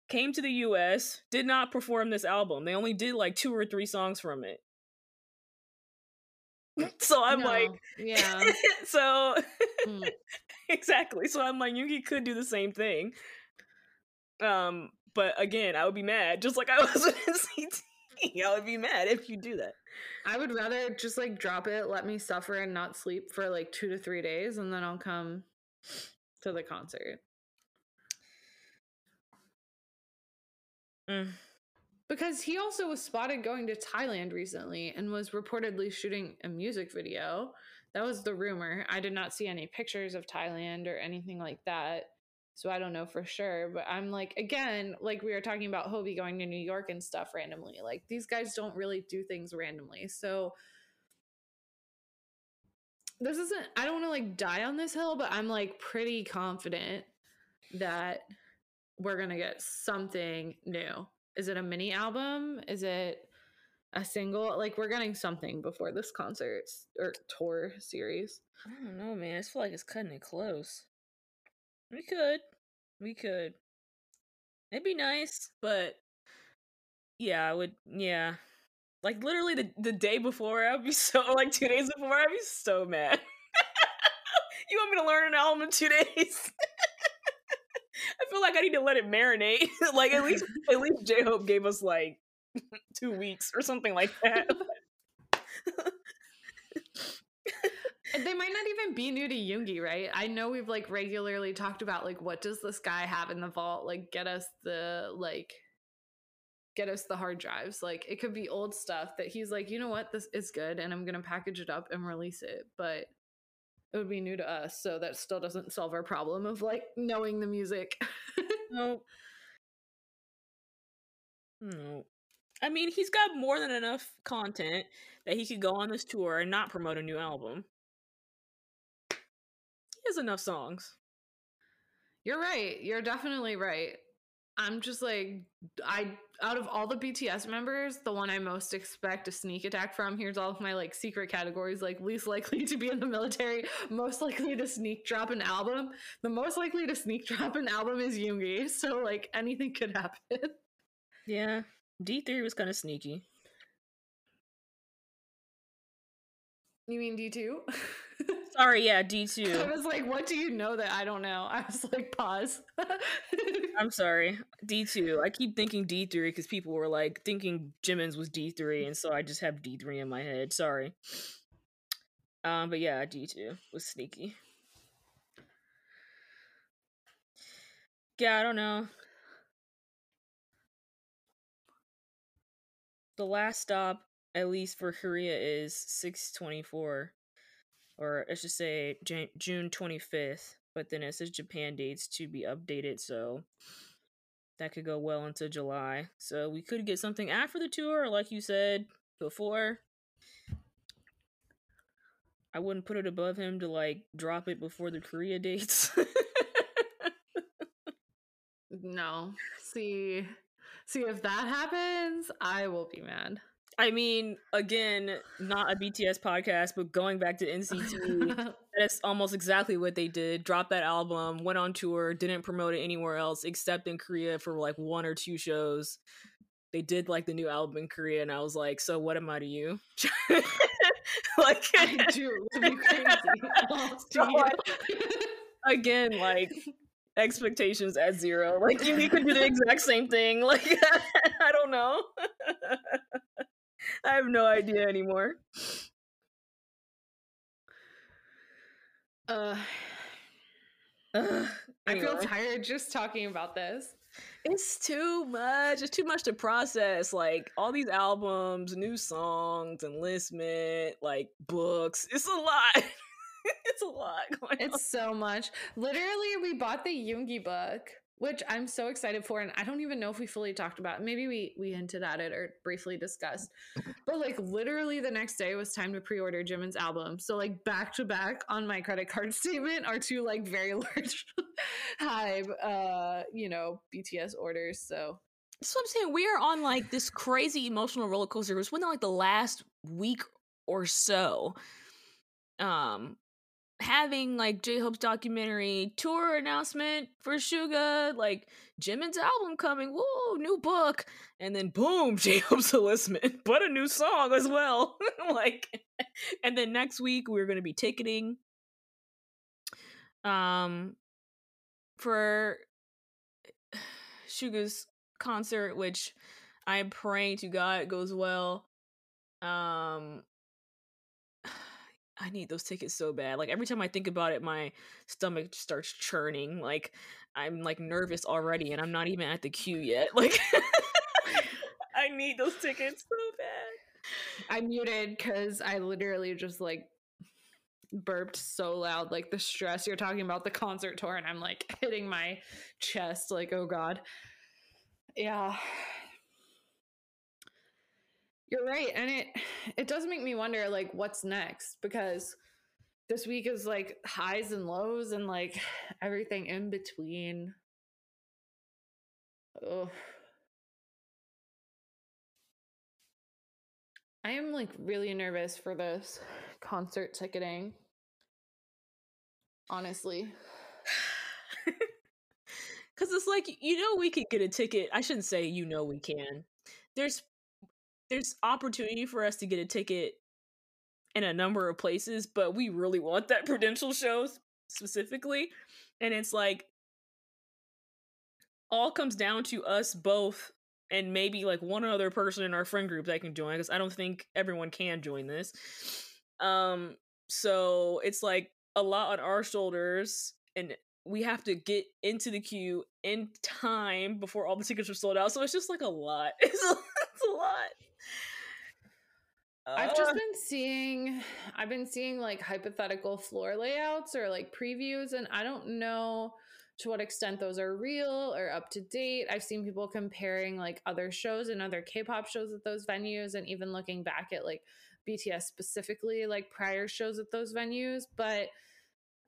came to the US, did not perform this album. They only did like two or three songs from it. So I'm no. like, yeah. so mm. exactly. So I'm like, Yoongi could do the same thing. Um, but again, I would be mad, just like I was in NCT. I would be mad if you do that. I would rather just like drop it, let me suffer and not sleep for like two to three days, and then I'll come to the concert. Mm. Because he also was spotted going to Thailand recently and was reportedly shooting a music video. That was the rumor. I did not see any pictures of Thailand or anything like that. So I don't know for sure, but I'm like again, like we were talking about Hobi going to New York and stuff randomly. Like these guys don't really do things randomly. So this isn't I don't want to like die on this hill, but I'm like pretty confident that we're going to get something new is it a mini album? Is it a single? Like we're getting something before this concert or tour series. I don't know, man. I feel like it's cutting it close. We could. We could. It'd be nice, but yeah, I would yeah. Like literally the, the day before I'd be so like two days before I'd be so mad. you want me to learn an album in two days? I feel like I need to let it marinate. like at least at least J Hope gave us like two weeks or something like that. They might not even be new to Yoongi, right? I know we've like regularly talked about like what does this guy have in the vault? Like get us the like get us the hard drives. Like it could be old stuff that he's like, you know what, this is good and I'm gonna package it up and release it. But it would be new to us, so that still doesn't solve our problem of like knowing the music. no. No. I mean, he's got more than enough content that he could go on this tour and not promote a new album. He has enough songs. You're right. You're definitely right. I'm just like I out of all the BTS members, the one I most expect a sneak attack from. Here's all of my like secret categories: like least likely to be in the military, most likely to sneak drop an album. The most likely to sneak drop an album is Yoongi, so like anything could happen. Yeah, D three was kind of sneaky. You mean D two? Sorry, yeah, D two. I was like, what do you know that I don't know? I was like, pause. I'm sorry, D two. I keep thinking D three because people were like thinking Jimin's was D three, and so I just have D three in my head. Sorry. Um, but yeah, D two was sneaky. Yeah, I don't know. The last stop, at least for Korea, is six twenty four or I just say June 25th, but then it says Japan dates to be updated, so that could go well into July. So we could get something after the tour, like you said before. I wouldn't put it above him to like drop it before the Korea dates. no. See see if that happens, I will be mad. I mean, again, not a BTS podcast, but going back to NCT, that's almost exactly what they did. Dropped that album, went on tour, didn't promote it anywhere else except in Korea for like one or two shows. They did like the new album in Korea, and I was like, "So what am I to you?" like, I do. crazy. so, again, like expectations at zero. Like you, you could do the exact same thing. Like I don't know. I have no idea anymore. Uh, uh I feel tired just talking about this. It's too much. It's too much to process. Like all these albums, new songs, enlistment, like books. It's a lot. it's a lot. it's on. so much. Literally, we bought the Yoongi book which I'm so excited for. And I don't even know if we fully talked about. It. Maybe we we hinted at it or briefly discussed. But like literally the next day was time to pre-order Jimin's album. So like back to back on my credit card statement are two like very large high uh you know BTS orders. So that's what I'm saying. We are on like this crazy emotional roller coaster. It was within like the last week or so. Um, having like J Hope's documentary tour announcement for Suga, like Jimin's album coming, whoa, new book, and then boom, J Hope's enlistment, but a new song as well. like, and then next week we're going to be ticketing, um, for Suga's concert, which I'm praying to God goes well. Um, I need those tickets so bad. Like every time I think about it, my stomach starts churning. Like I'm like nervous already, and I'm not even at the queue yet. Like I need those tickets so bad. I muted because I literally just like burped so loud. Like the stress you're talking about the concert tour, and I'm like hitting my chest. Like oh god, yeah you're right. And it it does make me wonder like what's next because this week is like highs and lows and like everything in between. Oh. I am like really nervous for this concert ticketing. Honestly. Cuz it's like you know we could get a ticket. I shouldn't say you know we can. There's there's opportunity for us to get a ticket in a number of places, but we really want that Prudential show specifically. And it's like all comes down to us both and maybe like one other person in our friend group that can join because I don't think everyone can join this. Um so it's like a lot on our shoulders and we have to get into the queue in time before all the tickets are sold out. So it's just like a lot. It's a, it's a lot. I've just uh. been seeing I've been seeing like hypothetical floor layouts or like previews and I don't know to what extent those are real or up to date. I've seen people comparing like other shows and other K-pop shows at those venues and even looking back at like BTS specifically like prior shows at those venues, but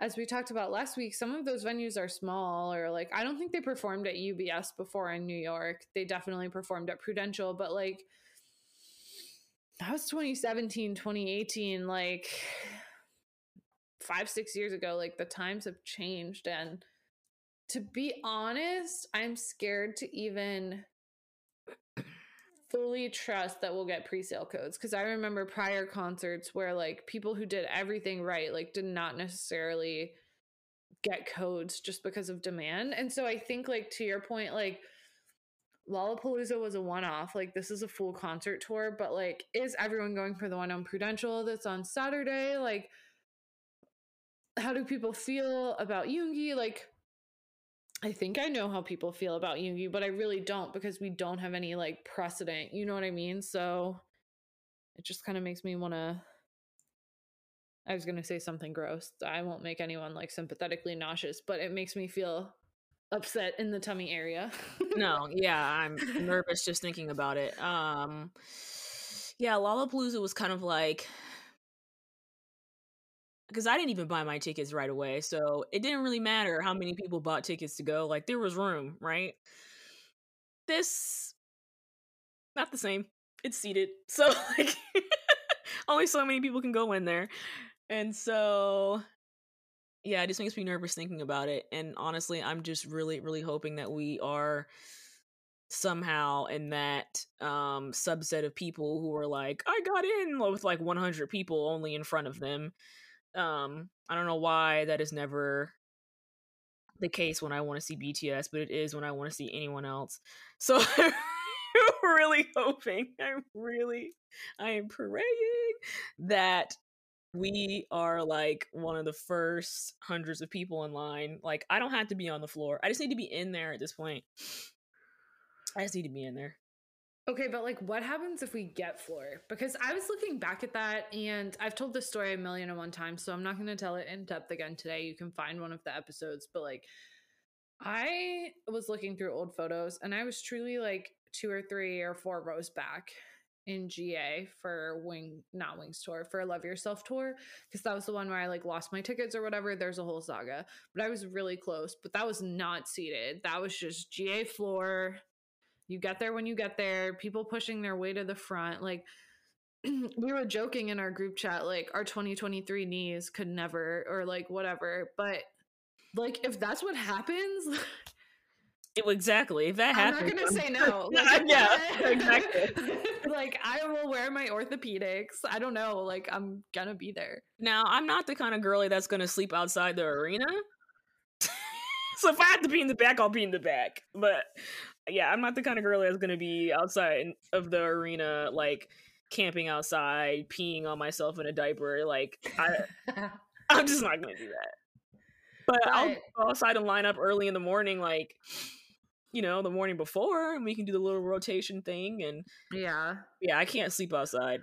as we talked about last week, some of those venues are small or like I don't think they performed at UBS before in New York. They definitely performed at Prudential, but like that was 2017, 2018, like five, six years ago. Like the times have changed. And to be honest, I'm scared to even fully trust that we'll get pre-sale codes because I remember prior concerts where like people who did everything right like did not necessarily get codes just because of demand. And so I think like to your point like Lollapalooza was a one-off. Like this is a full concert tour, but like is everyone going for the one on Prudential that's on Saturday? Like how do people feel about Yoongi? Like I think I know how people feel about Yoongi, but I really don't because we don't have any like precedent. You know what I mean? So it just kind of makes me want to I was going to say something gross. I won't make anyone like sympathetically nauseous, but it makes me feel upset in the tummy area. no, yeah, I'm nervous just thinking about it. Um yeah, Lollapalooza was kind of like because I didn't even buy my tickets right away, so it didn't really matter how many people bought tickets to go. Like there was room, right? This not the same. It's seated. So like only so many people can go in there. And so yeah, it just makes me nervous thinking about it. And honestly, I'm just really, really hoping that we are somehow in that um subset of people who are like, I got in with like 100 people only in front of them. Um, I don't know why that is never the case when I want to see BTS, but it is when I want to see anyone else. So I'm really hoping, I'm really, I am praying that we are like one of the first hundreds of people in line. Like, I don't have to be on the floor. I just need to be in there at this point. I just need to be in there. Okay, but like what happens if we get floor? Because I was looking back at that and I've told this story a million and one times, so I'm not going to tell it in depth again today. You can find one of the episodes, but like I was looking through old photos and I was truly like two or three or four rows back in GA for Wing, not Wings tour, for Love Yourself tour, because that was the one where I like lost my tickets or whatever. There's a whole saga, but I was really close, but that was not seated. That was just GA floor. You get there when you get there, people pushing their way to the front. Like, we were joking in our group chat, like, our 2023 knees could never, or like, whatever. But, like, if that's what happens, exactly. If that happens, I'm not gonna say no. Like, yeah, exactly. Like I will wear my orthopedics. I don't know. Like I'm gonna be there. Now I'm not the kind of girly that's gonna sleep outside the arena. so if I have to be in the back, I'll be in the back. But yeah, I'm not the kind of girly that's gonna be outside of the arena, like camping outside, peeing on myself in a diaper. Like I, I'm just not gonna do that. But, but I'll go outside and line up early in the morning, like you know, the morning before and we can do the little rotation thing and Yeah. Yeah, I can't sleep outside.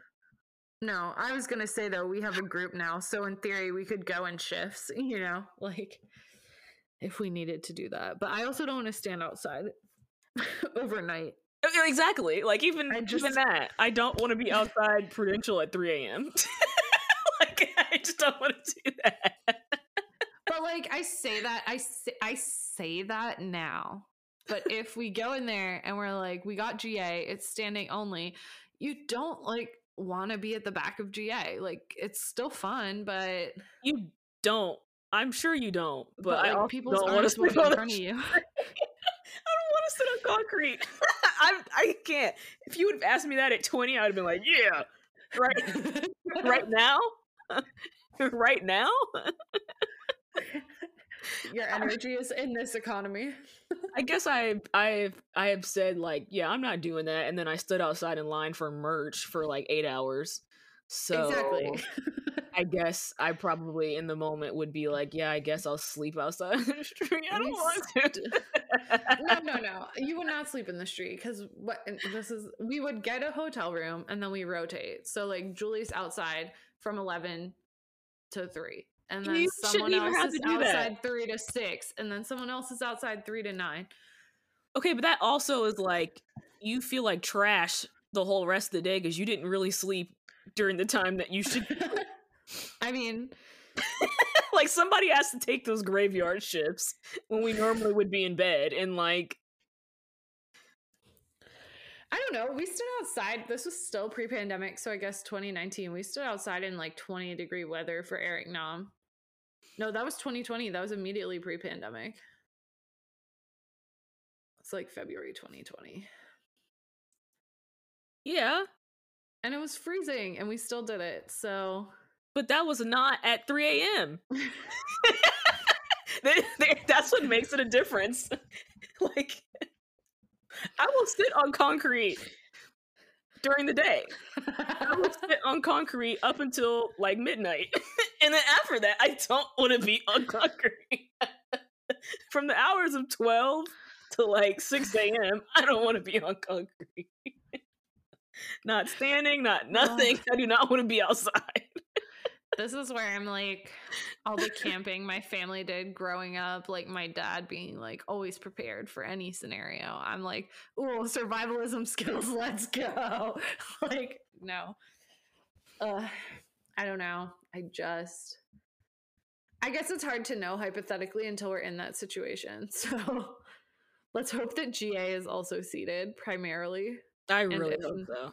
No, I was gonna say though, we have a group now, so in theory we could go in shifts, you know, like if we needed to do that. But I also don't want to stand outside overnight. Oh, exactly. Like even just, even that. I don't want to be outside Prudential at 3 a.m. like I just don't want to do that. but like I say that I say, I say that now but if we go in there and we're like, we got GA, it's standing only, you don't like want to be at the back of GA. Like it's still fun, but you don't. I'm sure you don't. But, but I like also people don't want to sit in on front of you. I don't want to sit on concrete. I I can't. If you would have asked me that at 20, I would have been like, yeah, right, right now, right now. Your energy is in this economy. I guess I I I have said like, yeah, I'm not doing that, and then I stood outside in line for merch for like eight hours. So exactly. I guess I probably in the moment would be like, yeah, I guess I'll sleep outside the street. I don't We want to. no, no, no. You would not sleep in the street because what this is. We would get a hotel room and then we rotate. So like Julie's outside from eleven to three, and then You someone else is do that. outside three to six, and then someone else is outside three to nine. Okay, but that also is like you feel like trash the whole rest of the day because you didn't really sleep during the time that you should. I mean, like somebody has to take those graveyard shifts when we normally would be in bed, and like I don't know. We stood outside. This was still pre-pandemic, so I guess 2019. We stood outside in like 20 degree weather for Eric Nam. No, that was 2020. That was immediately pre-pandemic. It's like February 2020. yeah, And it was freezing and we still did it. So but that was not at 3 a.m. That's what makes it a difference. like, I will sit on concrete during the day. I will sit on concrete up until like midnight. and then after that, I don't want to be on concrete. From the hours of 12 to like 6 a.m., I don't want to be on concrete. not standing, not nothing. I do not want to be outside. This is where I'm like all the camping my family did growing up, like my dad being like always prepared for any scenario. I'm like, oh, survivalism skills, let's go. like, no. Uh I don't know. I just I guess it's hard to know hypothetically until we're in that situation. So let's hope that GA is also seated primarily. I really hope so.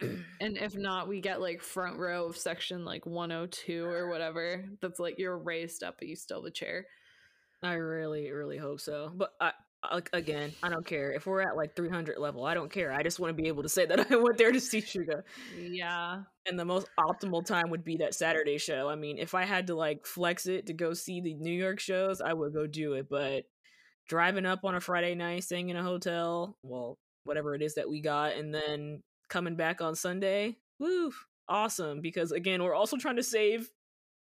And if not, we get like front row of section like 102 or whatever. That's like you're raised up, but you still have a chair. I really, really hope so. But I, I- again, I don't care if we're at like 300 level. I don't care. I just want to be able to say that I went there to see Suga. Yeah. And the most optimal time would be that Saturday show. I mean, if I had to like flex it to go see the New York shows, I would go do it. But driving up on a Friday night, staying in a hotel, well, whatever it is that we got, and then coming back on Sunday, woo, awesome. Because again, we're also trying to save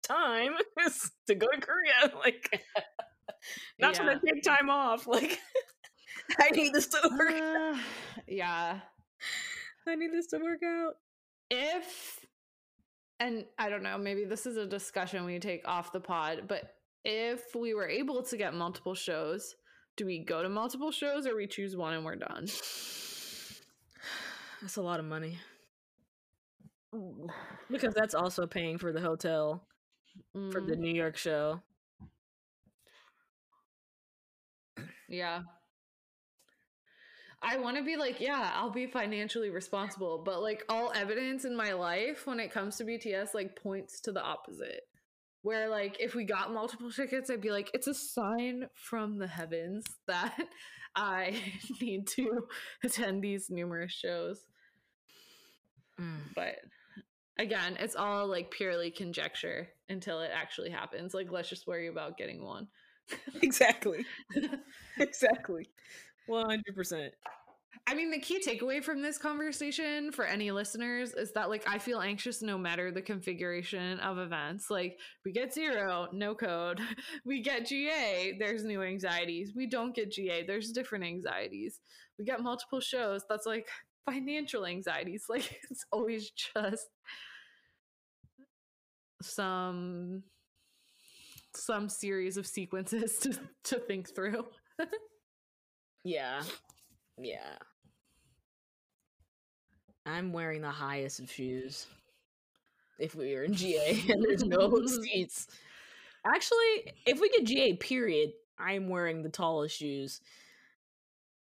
time to go to Korea. Like, not trying to take time off. Like, I need this to work. Uh, yeah. I need this to work out. If and I don't know, maybe this is a discussion we take off the pod, but if we were able to get multiple shows, do we go to multiple shows or we choose one and we're done? That's a lot of money. Because that's also paying for the hotel for the Mm, New York show. yeah. I want to be like, yeah, I'll be financially responsible, but like all evidence in my life when it comes to BTS like points to the opposite. Where like if we got multiple tickets, I'd be like, it's a sign from the heavens that I need to attend these numerous shows. Mm. But again, it's all like purely conjecture until it actually happens. Like let's just worry about getting one. Exactly. exactly. 100%. I mean, the key takeaway from this conversation for any listeners is that, like, I feel anxious no matter the configuration of events. Like, we get zero, no code. We get GA, there's new anxieties. We don't get GA, there's different anxieties. We get multiple shows, that's like financial anxieties. Like, it's always just some some series of sequences to, to think through. Yeah. Yeah. I'm wearing the highest of shoes. If we are in GA and there's no seats. Actually, if we get GA, period, I'm wearing the tallest shoes.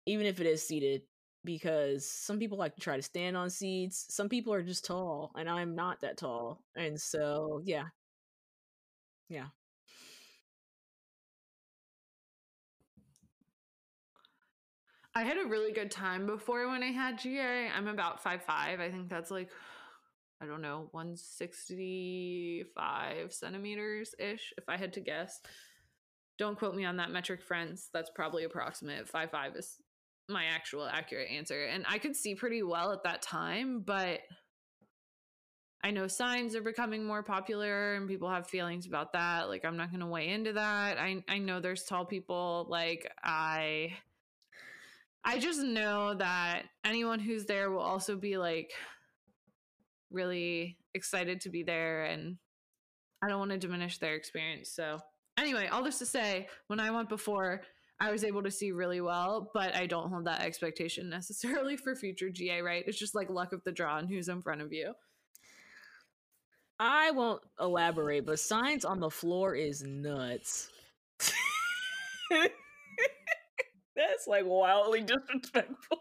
Even if it is seated. because some people like to try to stand on seats. Some people are just tall, and I'm not that tall. And so, yeah. Yeah. I had a really good time before when I had GA. I'm about five five. I think that's like I don't know, 165 centimeters ish, if I had to guess. Don't quote me on that metric, friends. That's probably approximate. Five five is my actual accurate answer. And I could see pretty well at that time, but I know signs are becoming more popular and people have feelings about that. Like I'm not gonna weigh into that. I I know there's tall people. Like I I just know that anyone who's there will also be like really excited to be there and I don't want to diminish their experience. So, anyway, all this to say, when I went before, I was able to see really well, but I don't hold that expectation necessarily for future GA, right? It's just like luck of the draw and who's in front of you. I won't elaborate, but signs on the floor is nuts. That's like wildly disrespectful.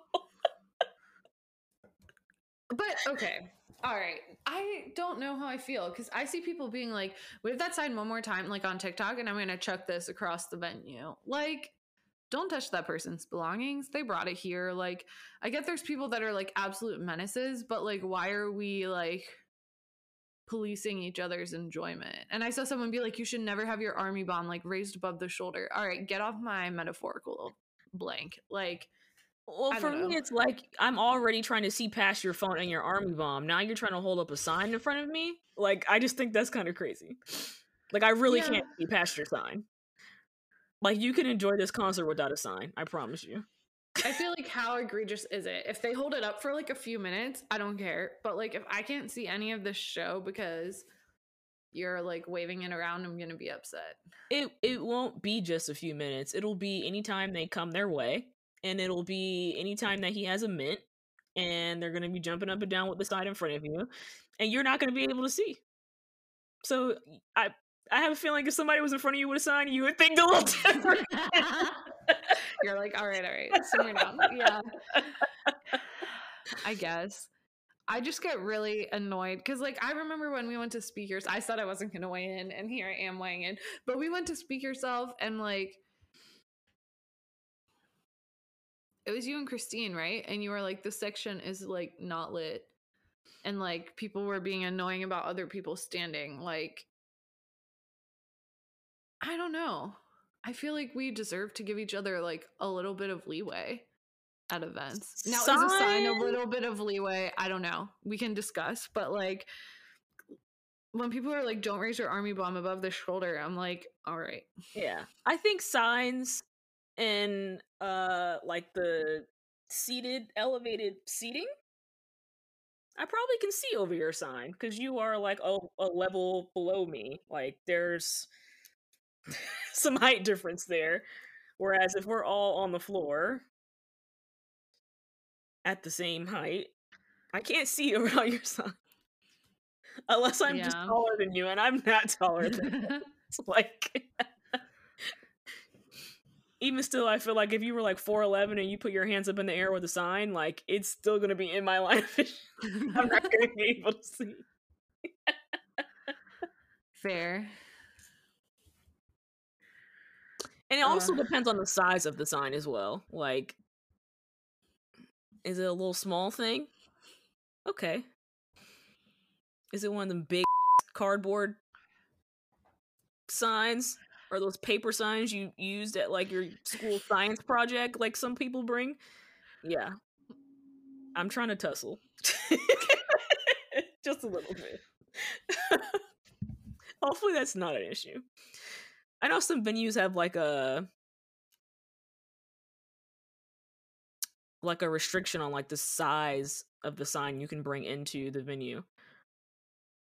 but okay. All right. I don't know how I feel because I see people being like, wave that sign one more time, like on TikTok, and I'm going to chuck this across the venue. Like, don't touch that person's belongings. They brought it here. Like, I get there's people that are like absolute menaces, but like, why are we like policing each other's enjoyment? And I saw someone be like, you should never have your army bomb like raised above the shoulder. All right, get off my metaphorical blank. Like, well, for me, it's like I'm already trying to see past your phone and your army bomb. Now you're trying to hold up a sign in front of me. Like, I just think that's kind of crazy. Like, I really yeah. can't see past your sign. Like, you can enjoy this concert without a sign. I promise you. I feel like how egregious is it? If they hold it up for like a few minutes, I don't care. But like, if I can't see any of this show because you're like waving it around, I'm gonna be upset. It it won't be just a few minutes. It'll be anytime they come their way and it'll be anytime that he has a mint and they're to be jumping up and down with the side in front of you and you're not to be able to see. So i i have a feeling if somebody was in front of you with a sign you would think a little different. You're like all right all right simmer down yeah. I guess I just get really annoyed because, like, I remember when we went to Speakers, I said I wasn't going to weigh in, and here I am weighing in. But we went to Speak Yourself, and like, it was you and Christine, right? And you were like, the section is like not lit. And like people were being annoying about other people standing. Like, I don't know. I feel like we deserve to give each other like a little bit of leeway at events. Now, sign? is a sign a little bit of leeway? I don't know. We can discuss, but like when people are like, "Don't raise your army bomb above the shoulder," I'm like, "All right." Yeah, I think signs in uh like the seated elevated seating i probably can see over your sign because you are like a, a level below me like there's some height difference there whereas if we're all on the floor at the same height i can't see around your sign unless i'm yeah. just taller than you and i'm not taller than you. it's like even still, I feel like if you were like four eleven and you put your hands up in the air with a sign, like it's still gonna be in my line of vision. I'm not gonna be able to see. Fair. And it also uh, depends on the size of the sign as well. Like, is it a little small thing? Okay. Is it one of them big cardboard signs? or those paper signs you used at like your school science project like some people bring yeah i'm trying to tussle just a little bit hopefully that's not an issue i know some venues have like a like a restriction on like the size of the sign you can bring into the venue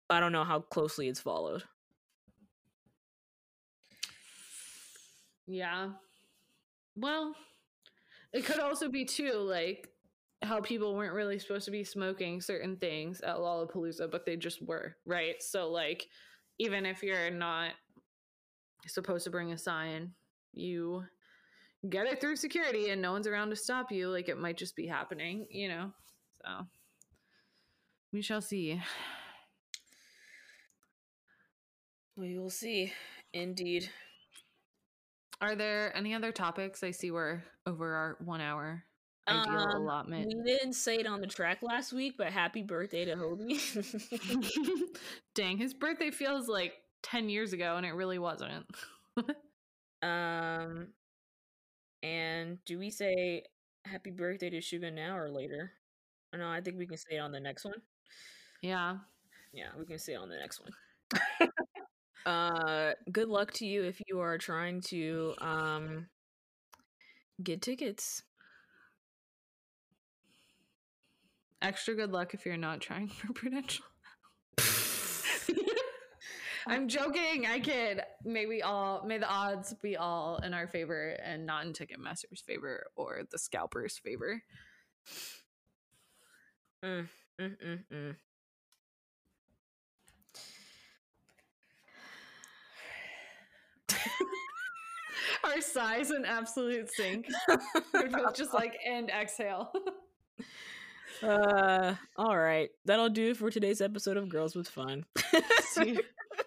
i don't know how closely it's followed Yeah. Well, it could also be too like how people weren't really supposed to be smoking certain things at Lollapalooza, but they just were, right? So like even if you're not supposed to bring a sign, you get it through security and no one's around to stop you, like it might just be happening, you know. So we shall see. We will see. Indeed. Are there any other topics? I see we're over our one hour ideal Um, allotment. We didn't say it on the track last week, but happy birthday to Hobi. Dang, his birthday feels like 10 years ago and it really wasn't. um, and do we say happy birthday to Suga now or later? No, I think we can say it on the next one. yeah. Yeah, we can say it on the next one. uh, good luck to you if you are trying to um get tickets. Extra good luck if you're not trying for Prudential. I'm joking. I kid. May we all may the odds be all in our favor and not in Ticketmaster's favor or the scalper's favor. Mm, mm, mm, mm. Our sighs in absolute sync. We're both just like and exhale. Uh, all right. That'll do for today's episode of Girls with Fun.